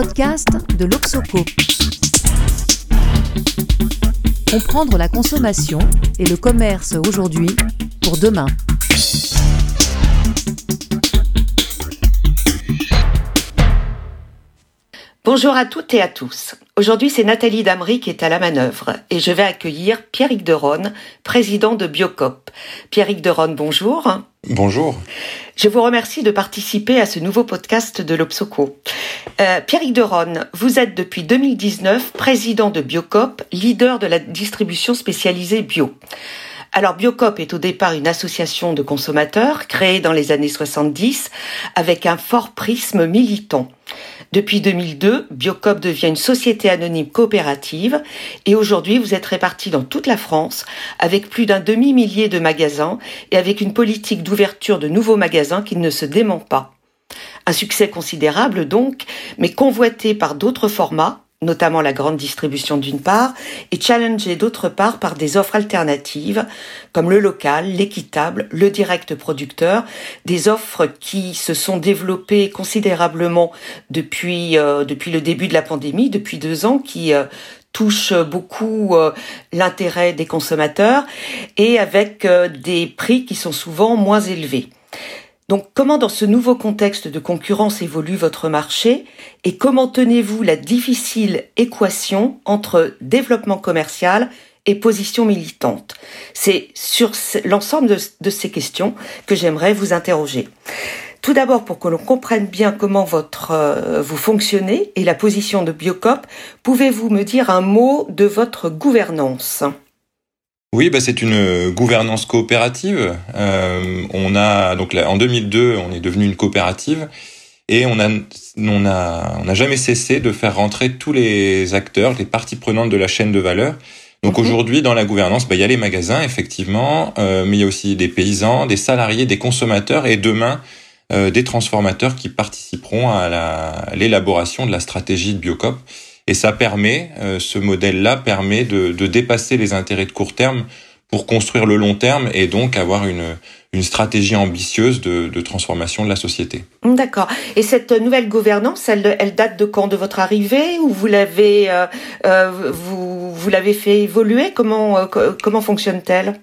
podcast de l'Oxoco. Comprendre la consommation et le commerce aujourd'hui pour demain. Bonjour à toutes et à tous. Aujourd'hui, c'est Nathalie Damry qui est à la manœuvre et je vais accueillir Pierrick Deronne, président de Biocop. Pierrick Deronne, bonjour. Bonjour. Je vous remercie de participer à ce nouveau podcast de l'Obsoco. Euh, Pierrick Deronne, vous êtes depuis 2019 président de Biocop, leader de la distribution spécialisée bio. Alors Biocop est au départ une association de consommateurs créée dans les années 70 avec un fort prisme militant. Depuis 2002, Biocop devient une société anonyme coopérative et aujourd'hui vous êtes répartis dans toute la France avec plus d'un demi-millier de magasins et avec une politique d'ouverture de nouveaux magasins qui ne se dément pas. Un succès considérable donc, mais convoité par d'autres formats notamment la grande distribution d'une part, et challengé d'autre part par des offres alternatives comme le local, l'équitable, le direct producteur, des offres qui se sont développées considérablement depuis euh, depuis le début de la pandémie, depuis deux ans, qui euh, touchent beaucoup euh, l'intérêt des consommateurs et avec des prix qui sont souvent moins élevés. Donc comment dans ce nouveau contexte de concurrence évolue votre marché et comment tenez-vous la difficile équation entre développement commercial et position militante? C'est sur l'ensemble de, ces questions que j'aimerais vous interroger. Tout d'abord, pour que l'on comprenne bien comment euh, vous fonctionnez et la position de Biocop, pouvez-vous me dire un mot de votre gouvernance? Oui, bah c'est une gouvernance coopérative. Euh, on a donc en 2002, on est devenu une coopérative et on a on a on n'a jamais cessé de faire rentrer tous les acteurs, les parties prenantes de la chaîne de valeur. Donc mhm. aujourd'hui, dans la gouvernance, bah, il y a les magasins effectivement, euh, mais il y a aussi des paysans, des salariés, des consommateurs et demain euh, des transformateurs qui participeront à l'élaboration de la stratégie de Biocop. Et ça permet, euh, ce modèle-là permet de, de, dépasser les intérêts de court terme pour construire le long terme et donc avoir une, une stratégie ambitieuse de, de transformation de la société. D'accord. Et cette nouvelle gouvernance, elle, elle date de quand? De votre arrivée ou vous l'avez euh, euh vous, vous l'avez fait évoluer? Comment euh, comment fonctionne-t-elle?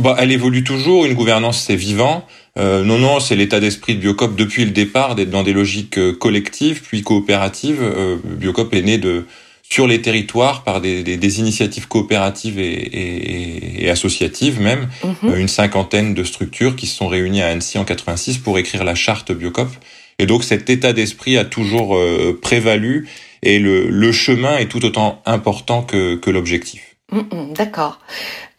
Bah, elle évolue toujours. Une gouvernance, c'est vivant. Euh, non, non, c'est l'état d'esprit de Biocop depuis le départ, d'être dans des logiques euh, collectives puis coopératives. Euh, Biocop est né de sur les territoires par des, des, des initiatives coopératives et, et, et associatives même, mhm. une cinquantaine de structures qui se sont réunies à Annecy en 86 pour écrire la charte Biocop. Et donc cet état d'esprit a toujours prévalu et le, le, chemin est tout autant important que, que l'objectif. Mm, mm, d'accord.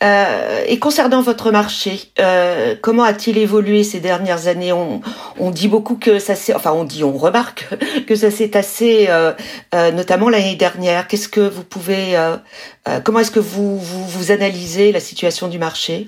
Euh, et concernant votre marché, euh, comment a-t-il évolué ces dernières années on, dit beaucoup que ça s'est, enfin on dit, on remarque que ça s'est tassé, euh, notamment l'année dernière. Qu'est-ce que vous pouvez, comment est-ce que vous, vous, vous analysez la situation du marché?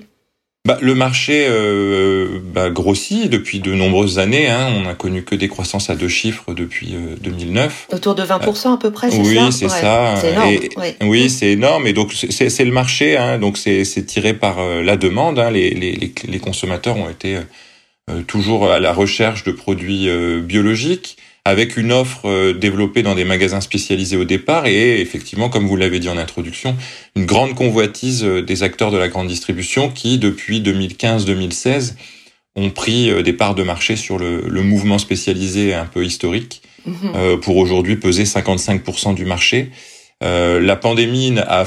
Bah, le marché euh, bah, grossit depuis de nombreuses années. Hein. On n'a connu que des croissances à deux chiffres depuis 2009. Euh, Autour de 20% à peu près, c'est oui, ça? c'est ça. C'est énorme. Oui, c'est énorme. Et donc c'est le marché. Hein. Donc c'est tiré par euh, la demande. Hein. Les, les, les, consommateurs ont été toujours à la recherche de produits biologiques avec une offre euh, développée dans des magasins spécialisés au départ et effectivement, comme vous l'avez dit en introduction, une grande convoitise euh, des acteurs de la grande distribution qui, depuis 2015-2016, ont pris euh, des parts de marché sur le, mouvement spécialisé un peu historique mhm. pour aujourd'hui peser 55% du marché. la pandémie a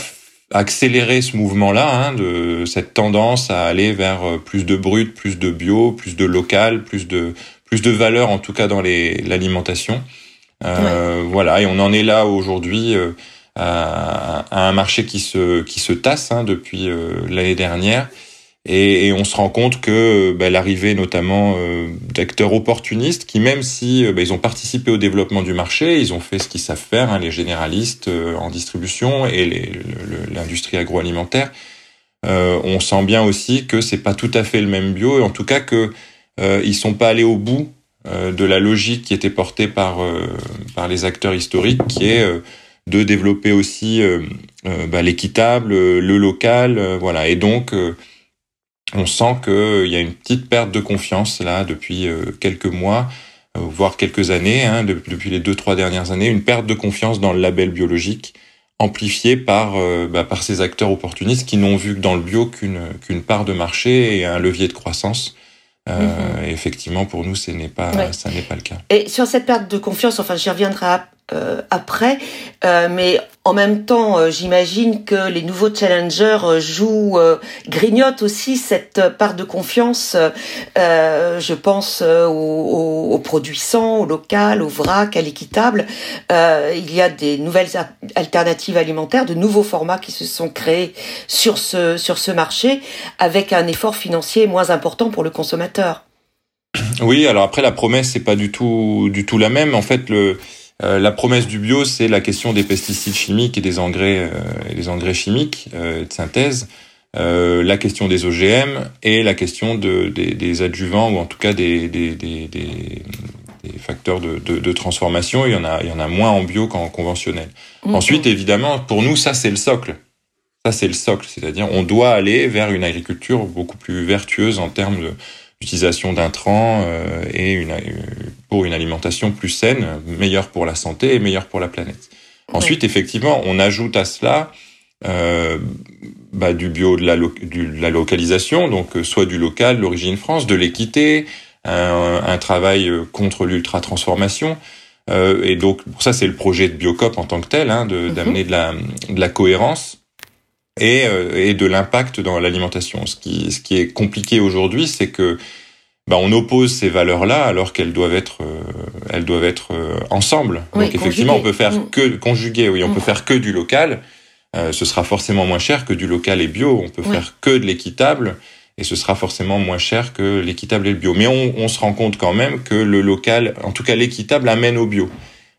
accéléré ce mouvement-là, hein, de cette tendance à aller vers plus de brut, plus de bio, plus de local, plus de plus de valeur en tout cas dans l'alimentation. Euh, Voilà, et on en est là aujourd'hui euh, à, un marché qui se qui se tasse hein, depuis euh, l'année dernière. Et, on se rend compte que bah, l'arrivée notamment euh, d'acteurs opportunistes qui, même si bah, ils ont participé au développement du marché, ils ont fait ce qu'ils savent faire, hein, les généralistes en distribution et l'industrie agroalimentaire, on sent bien aussi que c'est pas tout à fait le même bio, et en tout cas que euh, ils sont pas allés au bout euh, de la logique qui était portée par euh, par les acteurs historiques, qui est euh, de développer aussi bah, l'équitable, le local, voilà. Et donc on sent qu'il y a une petite perte de confiance là depuis quelques mois voire quelques années, hein, depuis les deux trois dernières années, une perte de confiance dans le label biologique amplifiée par bah, par ces acteurs opportunistes qui n'ont vu que dans le bio qu'une qu'une part de marché et un levier de croissance. Euh, mhm. effectivement, pour nous, ce n'est pas, ça n'est pas le cas. Et sur cette perte de confiance, enfin, j'y reviendrai euh, après, euh, mais en même temps, euh, j'imagine que les nouveaux challengers euh, jouent, grignotent aussi cette part de confiance. je pense aux, aux, produits sans, au local, au vrac, à l'équitable. il y a des nouvelles alternatives alimentaires, de nouveaux formats qui se sont créés sur ce sur ce marché, avec un effort financier moins important pour le consommateur. Oui, alors après la promesse c'est pas du tout du tout la même. En fait, le euh, la promesse du bio, c'est la question des pesticides chimiques et des engrais, euh, et des engrais chimiques euh, de synthèse, la question des OGM et la question de, des, adjuvants ou en tout cas des, des, des, facteurs de, de, transformation. Il y en a, il y en a moins en bio qu'en conventionnel. Ensuite, évidemment, pour nous, ça c'est le socle. Ça c'est le socle, c'est-à-dire on doit aller vers une agriculture beaucoup plus vertueuse en termes de utilisation d'intrants euh, et une, pour une alimentation plus saine, meilleure pour la santé et meilleure pour la planète. Ensuite, effectivement, on ajoute à cela euh, bah, du bio de la, de la localisation, donc euh, soit du local, l'origine France, de l'équité, un, un, travail euh, contre l'ultra transformation. Euh, et donc, pour ça, c'est le projet de Biocop en tant que tel, hein, mhm. d'amener de, de, la, de la cohérence et, et de l'impact dans l'alimentation. Ce qui, ce qui est compliqué aujourd'hui, c'est que bah, on oppose ces valeurs-là alors qu'elles doivent être, euh, elles doivent être euh, ensemble. Donc effectivement, on peut faire mm. que conjuguer. Oui, on peut mm. faire que du local. ce sera forcément moins cher que du local et bio. On peut faire que de l'équitable et ce sera forcément moins cher que l'équitable et le bio. Mais on, on, se rend compte quand même que le local, en tout cas l'équitable, amène au bio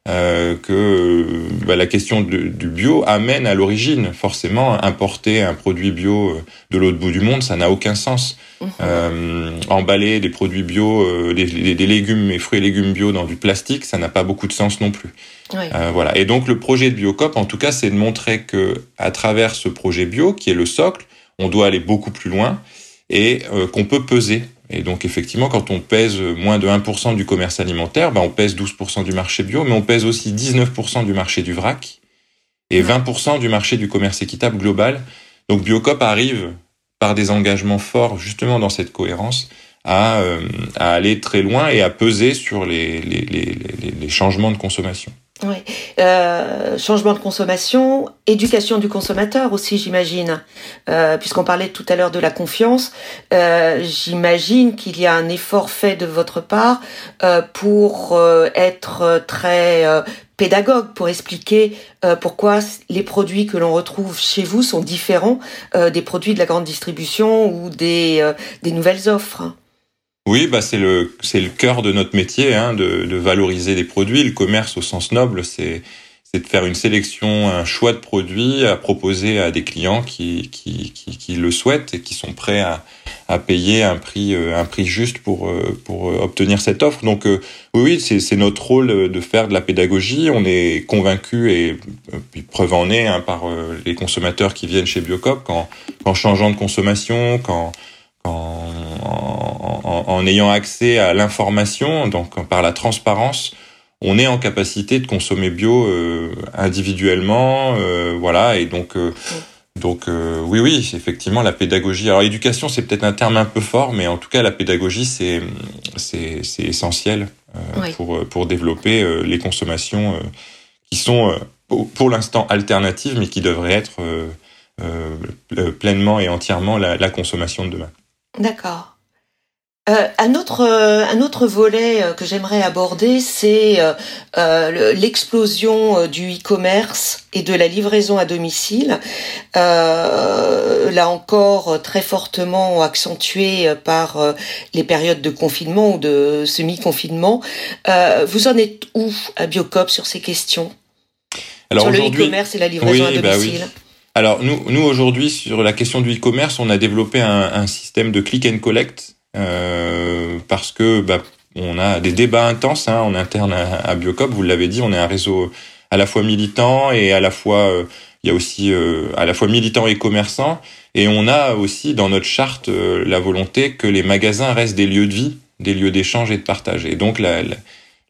euh, que bah, la question du bio amène à l'origine. Forcément, importer un produit bio euh, de l'autre bout du monde, ça n'a aucun sens. Mhm. Euh, emballer des produits bio, euh, des, des, légumes et fruits et légumes bio dans du plastique, ça n'a pas beaucoup de sens non plus. Euh, voilà. Et donc le projet de Biocop, en tout cas, c'est de montrer que à travers ce projet bio, qui est le socle, on doit aller beaucoup plus loin et qu'on peut peser et donc effectivement, quand on pèse moins de 1% du commerce alimentaire, ben on pèse 12% du marché bio, mais on pèse aussi 19% du marché du vrac et 20% du marché du commerce équitable global. Donc Biocop arrive par des engagements forts justement dans cette cohérence à, euh, à aller très loin et à peser sur les, les, les, les changements de consommation. Oui. Euh, changement de consommation, éducation du consommateur aussi, j'imagine. Euh, Puisqu'on parlait tout à l'heure de la confiance, euh, j'imagine qu'il y a un effort fait de votre part pour être très pédagogue, pour expliquer pourquoi les produits que l'on retrouve chez vous sont différents des produits de la grande distribution ou des, des nouvelles offres. Oui, bah c'est le c'est le cœur de notre métier, hein, de, de, valoriser des produits. Le commerce au sens noble, c'est c'est de faire une sélection, un choix de produits à proposer à des clients qui qui, qui, qui le souhaitent et qui sont prêts à, à payer un prix euh, un prix juste pour euh, pour euh, obtenir cette offre. Donc oui, c'est notre rôle de faire de la pédagogie. On est convaincu et preuve en est hein, par les consommateurs qui viennent chez Biocop qu'en changeant de consommation, quand en, en, ayant accès à l'information, donc par la transparence, on est en capacité de consommer bio euh, individuellement, euh, voilà, et donc euh, donc oui oui effectivement la pédagogie. Alors éducation c'est peut-être un terme un peu fort, mais en tout cas la pédagogie c'est c'est essentiel pour pour développer les consommations qui sont pour l'instant alternatives, mais qui devraient être pleinement et entièrement la, la consommation de demain. D'accord. Euh, un autre euh, un autre volet euh, que j'aimerais aborder, c'est l'explosion du e-commerce et de la livraison à domicile. là encore, très fortement accentué par les périodes de confinement ou de semi-confinement. vous en êtes où à Biocop sur ces questions? Alors Sur le e-commerce et la livraison à bah domicile Alors nous, nous aujourd'hui sur la question du e-commerce, on a développé un, un système de click and collect euh, parce que bah, on a des débats intenses hein, en interne à, Biocop. Vous l'avez dit, on est un réseau à la fois militant et à la fois euh, il y a aussi euh, à la fois militant et commerçant. Et on a aussi dans notre charte la volonté que les magasins restent des lieux de vie, des lieux d'échange et de partage. Et donc la,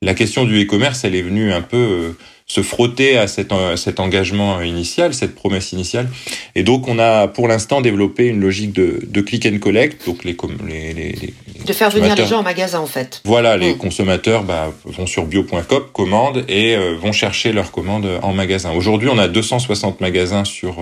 la question du e-commerce, elle est venue un peu se frotter à cet, cet engagement initial, cette promesse initiale. Et donc, on a pour l'instant développé une logique de, de click and collect. Donc, les, les, les, les de faire venir les gens en magasin, en fait. Voilà, les mm. consommateurs bah, vont sur bio.com, commandent et euh, vont chercher leurs commandes en magasin. Aujourd'hui, on a 260 magasins sur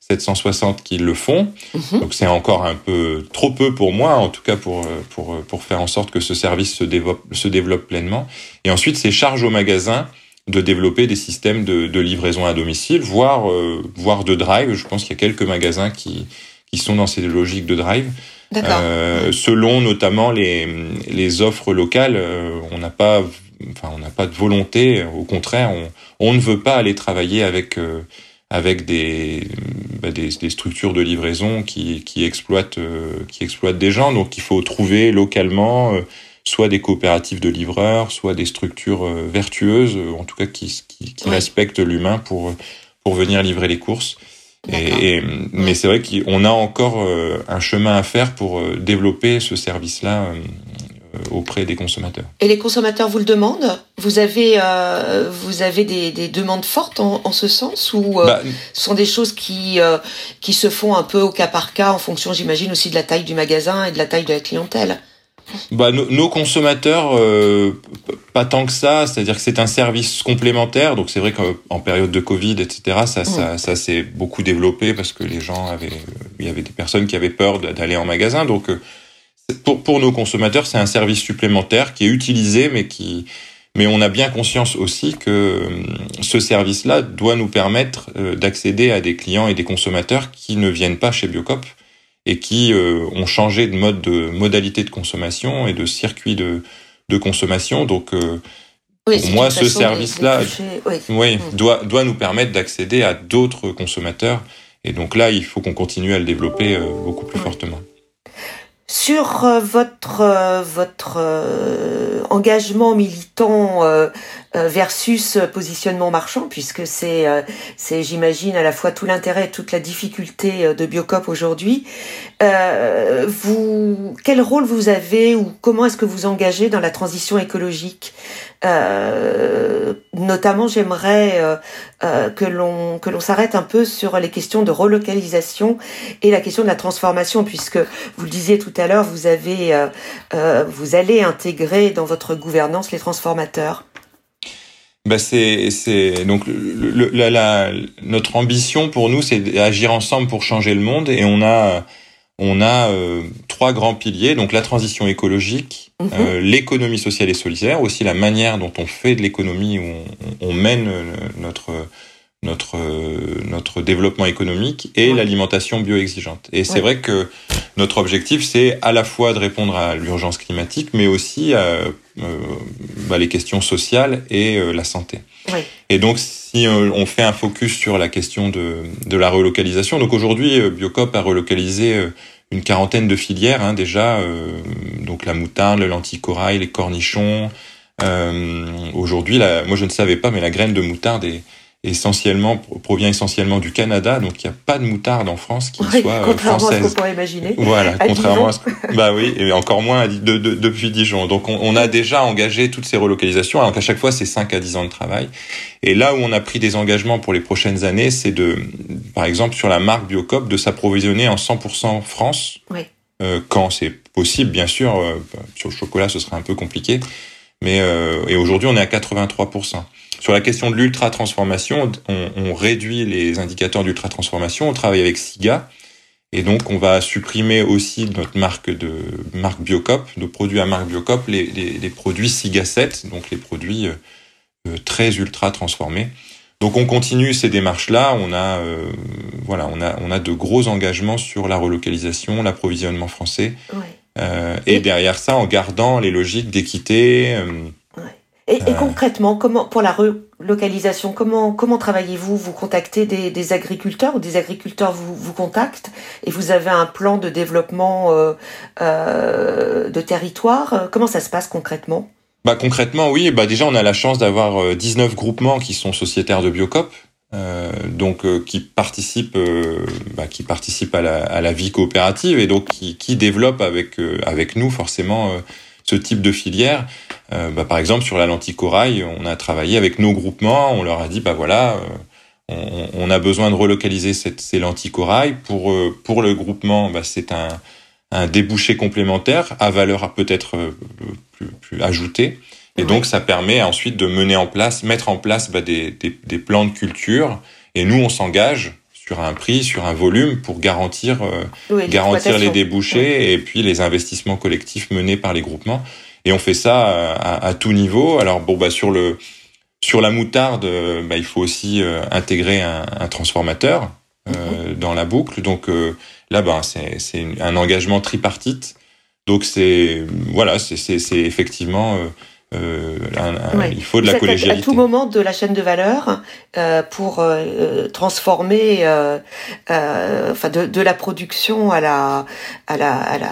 760 euh, qui le font. Mm-hmm. Donc, c'est encore un peu trop peu pour moi, en tout cas pour, euh, pour, pour faire en sorte que ce service se développe, se développe pleinement. Et ensuite, c'est charge au magasin de développer des systèmes de, de livraison à domicile, voire, euh, voire de drive. Je pense qu'il y a quelques magasins qui, qui sont dans ces logiques de drive. Euh, selon notamment les, les offres locales, euh, on n'a pas, enfin, on n'a pas de volonté. Au contraire, on, on ne veut pas aller travailler avec euh, avec des, bah, des, des, structures de livraison qui, qui exploitent qui exploitent des gens. Donc, il faut trouver localement soit des coopératives de livreurs, soit des structures euh, vertueuses, euh, en tout cas qui, qui, qui respectent l'humain pour, pour venir livrer les courses. Et, mais c'est vrai qu'on a encore euh, un chemin à faire pour développer ce service-là auprès des consommateurs. Et les consommateurs vous le demandent? Vous avez, euh, vous avez des, des, demandes fortes en, en ce sens ou euh, bah, ce sont des choses qui, euh, qui se font un peu au cas par cas en fonction, j'imagine, aussi de la taille du magasin et de la taille de la clientèle? Bah, nos consommateurs, euh, pas tant que ça. C'est-à-dire que c'est un service complémentaire. Donc c'est vrai qu'en période de Covid, etc., ça, ça, ça s'est beaucoup développé parce que les gens avaient, il y avait des personnes qui avaient peur d'aller en magasin. Donc euh, pour pour nos consommateurs, c'est un service supplémentaire qui est utilisé, mais qui mais on a bien conscience aussi que euh, ce service-là doit nous permettre d'accéder à des clients et des consommateurs qui ne viennent pas chez Biocop et qui euh, ont changé de mode de modalité de consommation et de circuit de, de consommation. Donc euh, pour moi, ce service-là, oui. Mm. doit doit nous permettre d'accéder à d'autres consommateurs. Et donc là, il faut qu'on continue à le développer euh, beaucoup plus fortement. Sur votre votre engagement militant euh, versus positionnement marchand, puisque c'est, euh, c'est j'imagine, à la fois tout l'intérêt et toute la difficulté euh, de Biocop aujourd'hui. Euh, vous, quel rôle vous avez ou comment est-ce que vous engagez dans la transition écologique? Euh, Notamment, j'aimerais euh, que l'on que l'on s'arrête un peu sur les questions de relocalisation et la question de la transformation, puisque vous le disiez tout à l'heure, vous avez vous allez intégrer dans votre gouvernance les transformateurs bah c'est c'est donc le, la, la, notre ambition pour nous c'est d'agir ensemble pour changer le monde et on a on a euh, trois grands piliers donc la transition écologique mhm. euh, l'économie sociale et solidaire aussi la manière dont on fait de l'économie où on, on, mène euh, notre notre notre développement économique et l'alimentation bioexigeante. Et c'est vrai que notre objectif c'est à la fois de répondre à l'urgence climatique, mais aussi à, euh, bah, les questions sociales et euh, la santé. Et donc si euh, on fait un focus sur la question de de la relocalisation, donc aujourd'hui Biocop a relocalisé une quarantaine de filières hein, déjà, donc la moutarde, le lentille-corail, les cornichons. aujourd'hui, moi je ne savais pas, mais la graine de moutarde est essentiellement provient essentiellement du Canada, donc il n'y a pas de moutarde en France qui soit euh, contrairement française. à ce qu'on pourrait imaginer. Voilà, contrairement à ce que, bah oui, et encore moins de, de, depuis Dijon. Donc on, on, a déjà engagé toutes ces relocalisations, alors qu'à chaque fois c'est 5 à 10 ans de travail. Et là où on a pris des engagements pour les prochaines années, c'est de, par exemple sur la marque Biocop, de s'approvisionner en 100% France, oui. euh, quand c'est possible, bien sûr. Euh, sur le chocolat, ce serait un peu compliqué, mais euh, et aujourd'hui on est à 83%. Sur la question de l'ultra-transformation, on, on, réduit les indicateurs d'ultra-transformation. On travaille avec SIGA. Et donc, on va supprimer aussi notre marque de marque Biocop, nos produits à marque Biocop, les, les, les produits SIGA 7, donc les produits euh, euh, très ultra transformés. Donc, on continue ces démarches-là. On a, euh, voilà, on a, on a de gros engagements sur la relocalisation, l'approvisionnement français, ouais. euh, et, et, derrière ça, en gardant les logiques d'équité. Et, et, concrètement, comment pour la relocalisation, comment comment travaillez-vous? Vous contactez des, des, agriculteurs ou des agriculteurs vous vous contactent et vous avez un plan de développement euh, euh, de territoire? Comment ça se passe concrètement? Bah concrètement oui, bah déjà on a la chance d'avoir 19 euh, groupements qui sont sociétaires de Biocop. Euh, donc euh, qui participent, euh, bah, qui participent à la, à la, vie coopérative et donc qui, qui développent avec avec nous forcément ce type de filière bah, par exemple, sur la lentille corail, on a travaillé avec nos groupements. On leur a dit, bah voilà, on, on, a besoin de relocaliser cette, ces lentilles corail. Pour pour le groupement, bah, c'est un, un débouché complémentaire à valeur peut-être plus, plus ajoutée. Et donc, ça permet ensuite de mener en place, mettre en place bah, des, des, des, plans de culture. Et nous, on s'engage sur un prix, sur un volume pour garantir, euh, garantir les débouchés et puis les investissements collectifs menés par les groupements. Et on fait ça à, à, tout niveau. Alors bon, bah sur le sur la moutarde, bah, il faut aussi euh, intégrer un, un transformateur euh, mhm. dans la boucle. Donc euh, là, bah, c'est c'est un engagement tripartite. Donc c'est voilà, c'est effectivement euh, il faut de la collégialité. À tout moment de la chaîne de valeur euh, pour euh, transformer, enfin de, de, la production à la à la à la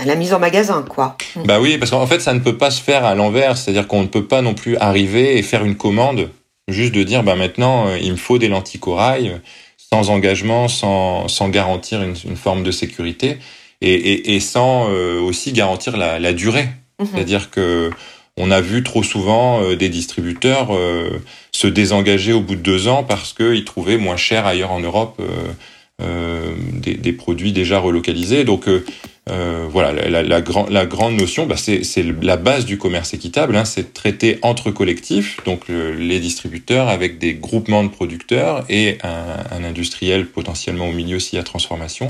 à la mise en magasin, quoi. Bah oui, parce qu'en fait, ça ne peut pas se faire à l'envers, c'est-à-dire qu'on ne peut pas non plus arriver et faire une commande juste de dire, bah maintenant, il me faut des lentilles corail sans engagement, sans sans garantir une, une forme de sécurité et, et, et sans aussi garantir la, la durée Mhm. C'est-à-dire que on a vu trop souvent euh, des distributeurs euh, se désengager au bout de deux ans parce qu'ils trouvaient moins cher ailleurs en Europe euh, des, des, produits déjà relocalisés. Donc voilà, la, la, la, grande notion, bah, c'est la base du commerce équitable, hein, c'est de traiter entre collectifs, donc les distributeurs avec des groupements de producteurs et un, un industriel potentiellement au milieu s'il y a transformation,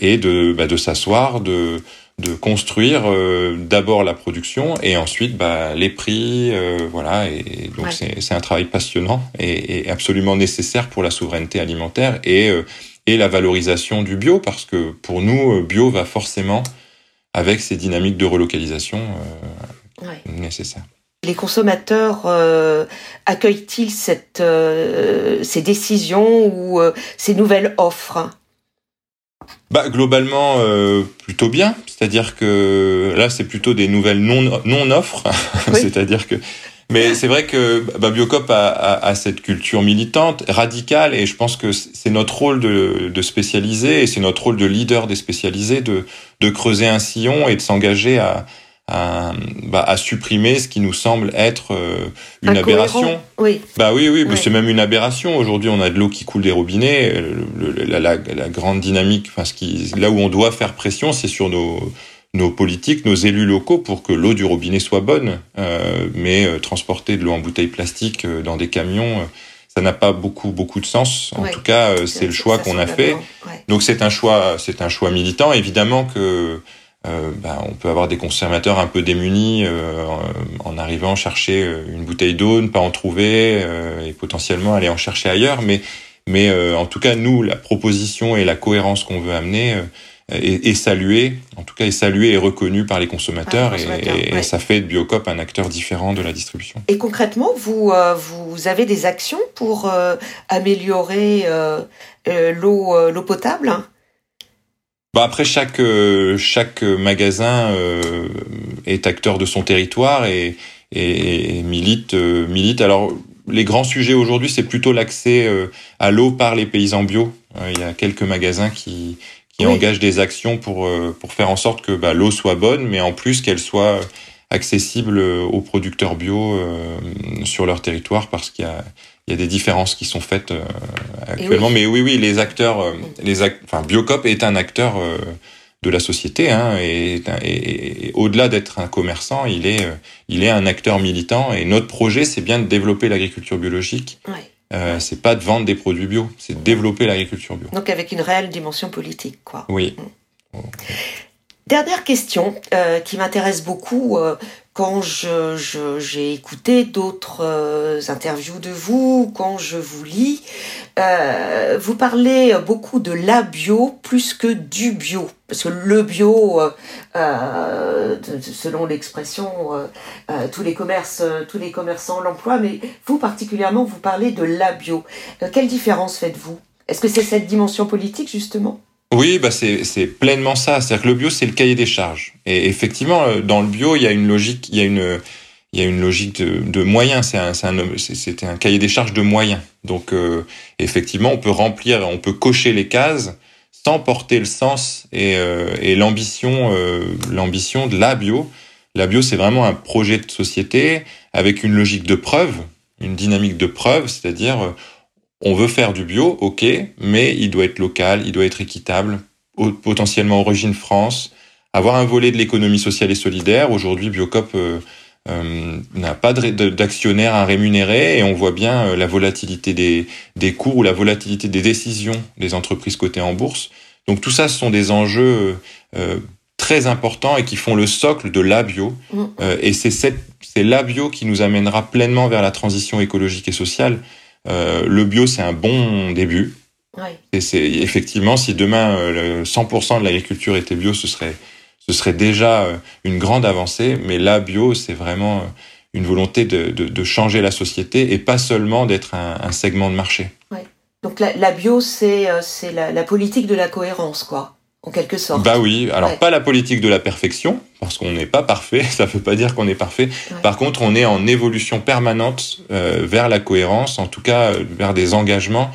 et de, bah, de s'asseoir, de de construire euh, d'abord la production et ensuite bah, les prix, euh, voilà. Et donc c'est un travail passionnant et, et, absolument nécessaire pour la souveraineté alimentaire et euh, et la valorisation du bio parce que pour nous bio va forcément avec ces dynamiques de relocalisation ouais. nécessaires. Les consommateurs accueillent-ils cette, ces décisions ou ces nouvelles offres? Bah globalement euh, plutôt bien, c'est-à-dire que là c'est plutôt des nouvelles non non offres, c'est-à-dire que mais c'est vrai que bah, Biocop a, a, a, cette culture militante radicale et je pense que c'est notre rôle de, de spécialiser et c'est notre rôle de leader des spécialisés de de creuser un sillon et de s'engager à à, bah, à, supprimer ce qui nous semble être euh, une aberration. Oui. Bah oui, oui, c'est même une aberration. Aujourd'hui, on a de l'eau qui coule des robinets. Le, la, la, la, grande dynamique, enfin, ce qui, là où on doit faire pression, c'est sur nos, nos politiques, nos élus locaux pour que l'eau du robinet soit bonne. Euh, mais euh, transporter de l'eau en bouteille plastique euh, dans des camions, ça n'a pas beaucoup beaucoup de sens. En tout cas, c'est le choix qu'on a fait. Ouais. Donc c'est un choix, c'est un choix militant. Évidemment que euh, bah, on peut avoir des consommateurs un peu démunis euh, en arrivant chercher euh, une bouteille d'eau, ne pas en trouver euh, et potentiellement aller en chercher ailleurs. Mais, mais euh, en tout cas, nous, la proposition et la cohérence qu'on veut amener est, est, saluée, en tout cas est saluée et reconnue par les consommateurs, ah, et, et, ouais. ça fait de Biocop un acteur différent de la distribution. Et concrètement, vous, vous avez des actions pour améliorer l'eau l'eau potable bah après chaque euh, chaque magasin euh, est acteur de son territoire et, et, et milite euh, milite. Alors les grands sujets aujourd'hui c'est plutôt l'accès à l'eau par les paysans bio. Il y a quelques magasins qui qui oui. engagent des actions pour pour faire en sorte que bah, l'eau soit bonne, mais en plus qu'elle soit accessible aux producteurs bio sur leur territoire parce qu'il y a il y a des différences qui sont faites actuellement. Oui. Mais oui, oui, les acteurs, euh, les act enfin, Biocop est un acteur euh, de la société, hein, et, et, et au-delà d'être un commerçant, il est, euh, il est un acteur militant. Et notre projet, c'est bien de développer l'agriculture biologique. Ouais. Euh, c'est pas de vendre des produits bio, c'est de développer l'agriculture bio. Donc avec une réelle dimension politique, quoi. Oui. Mmh. Dernière question euh, qui m'intéresse beaucoup euh, quand je, je, j'ai écouté d'autres euh, interviews de vous, quand je vous lis. Euh, vous parlez beaucoup de la bio plus que du bio. Parce que le bio, euh, selon l'expression, tous les commerces, tous les commerçants l'emploient, mais vous particulièrement, vous parlez de la bio. quelle différence faites-vous? Est-ce que c'est cette dimension politique justement? Oui, bah c'est pleinement ça. C'est-à-dire que le bio, c'est le cahier des charges. Et effectivement, euh, dans le bio, il y a une logique, il y a une, il y a une logique de, de moyens. C'est un, un, un cahier des charges de moyens. Donc, euh, effectivement, on peut remplir, on peut cocher les cases sans porter le sens et, euh, et l'ambition, euh, l'ambition de la bio. La bio, c'est vraiment un projet de société avec une logique de preuve, une dynamique de preuve, c'est-à-dire euh, on veut faire du bio, ok, mais il doit être local, il doit être équitable, potentiellement origine France, avoir un volet de l'économie sociale et solidaire. Aujourd'hui, Biocop euh, euh, n'a pas d'actionnaire à rémunérer et on voit bien euh, la volatilité des, des cours ou la volatilité des décisions des entreprises cotées en bourse. Donc tout ça, ce sont des enjeux euh, très importants et qui font le socle de la bio. Mm. et c'est c'est la bio qui nous amènera pleinement vers la transition écologique et sociale. Le bio, c'est un bon début. Et c'est effectivement, si demain 100% de l'agriculture était bio, ce serait ce serait déjà euh, une grande avancée. Mais la bio, c'est vraiment euh, une volonté de, de, changer la société et pas seulement d'être un, segment de marché. Donc la, bio, c'est euh, c'est la, politique de la cohérence, quoi, en quelque sorte. Bah oui, alors pas la politique de la perfection, parce qu'on n'est pas parfait, ça ne veut pas dire qu'on est parfait. Par contre, on est en évolution permanente vers la cohérence, en tout cas vers des engagements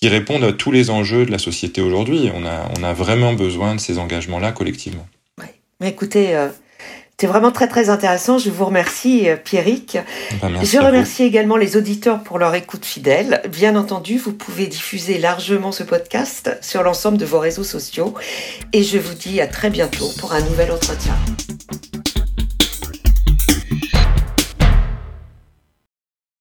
qui répondent à tous les enjeux de la société aujourd'hui. On a, on a vraiment besoin de ces engagements-là collectivement. Écoutez, euh, c'est vraiment très très intéressant. Je vous remercie, euh, Pierrick. Ben, je remercie également les auditeurs pour leur écoute fidèle. Bien entendu, vous pouvez diffuser largement ce podcast sur l'ensemble de vos réseaux sociaux. Et je vous dis à très bientôt pour un nouvel entretien.